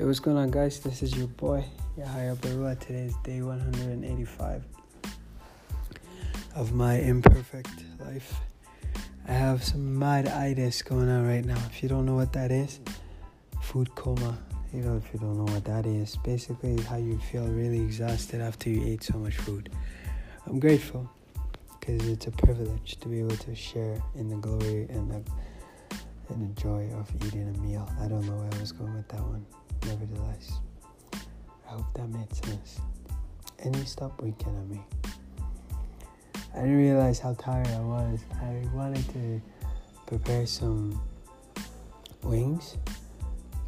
Hey, what's going on, guys? This is your boy Yahya Barua. Today is day 185 of my imperfect life. I have some mad itis going on right now. If you don't know what that is, food coma. You know, if you don't know what that is, basically how you feel really exhausted after you ate so much food. I'm grateful because it's a privilege to be able to share in the glory and the, and the joy of eating a meal. I don't know where I was going with that one nevertheless. I hope that made sense. And you stop winking at me. I didn't realize how tired I was. I wanted to prepare some wings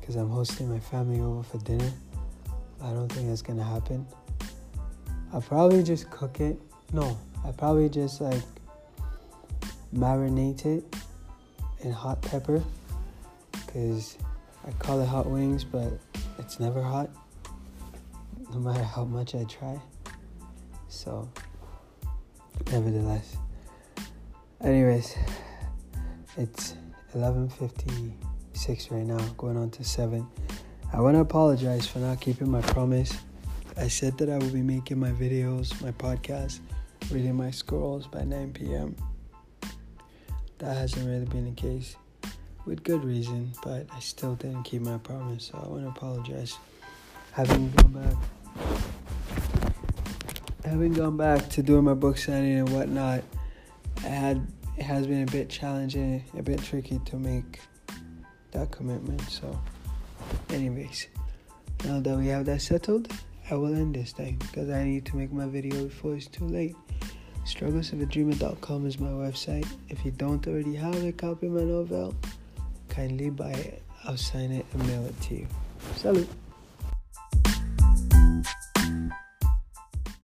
because I'm hosting my family over for dinner. I don't think that's gonna happen. I'll probably just cook it. No, I probably just like marinate it in hot pepper because I call it hot wings, but it's never hot, no matter how much I try. So, nevertheless. Anyways, it's 11:56 right now, going on to 7. I want to apologize for not keeping my promise. I said that I would be making my videos, my podcast, reading my scrolls by 9 p.m. That hasn't really been the case with good reason, but I still didn't keep my promise, so I want to apologize. Having gone back, having gone back to doing my book signing and whatnot, I had it has been a bit challenging, a bit tricky to make that commitment. So, anyways, now that we have that settled, I will end this thing because I need to make my video before it's too late. Strugglesofadreamer.com is my website. If you don't already have a copy of my novel, kindly buy. I'll sign it and mail it to you. Salute.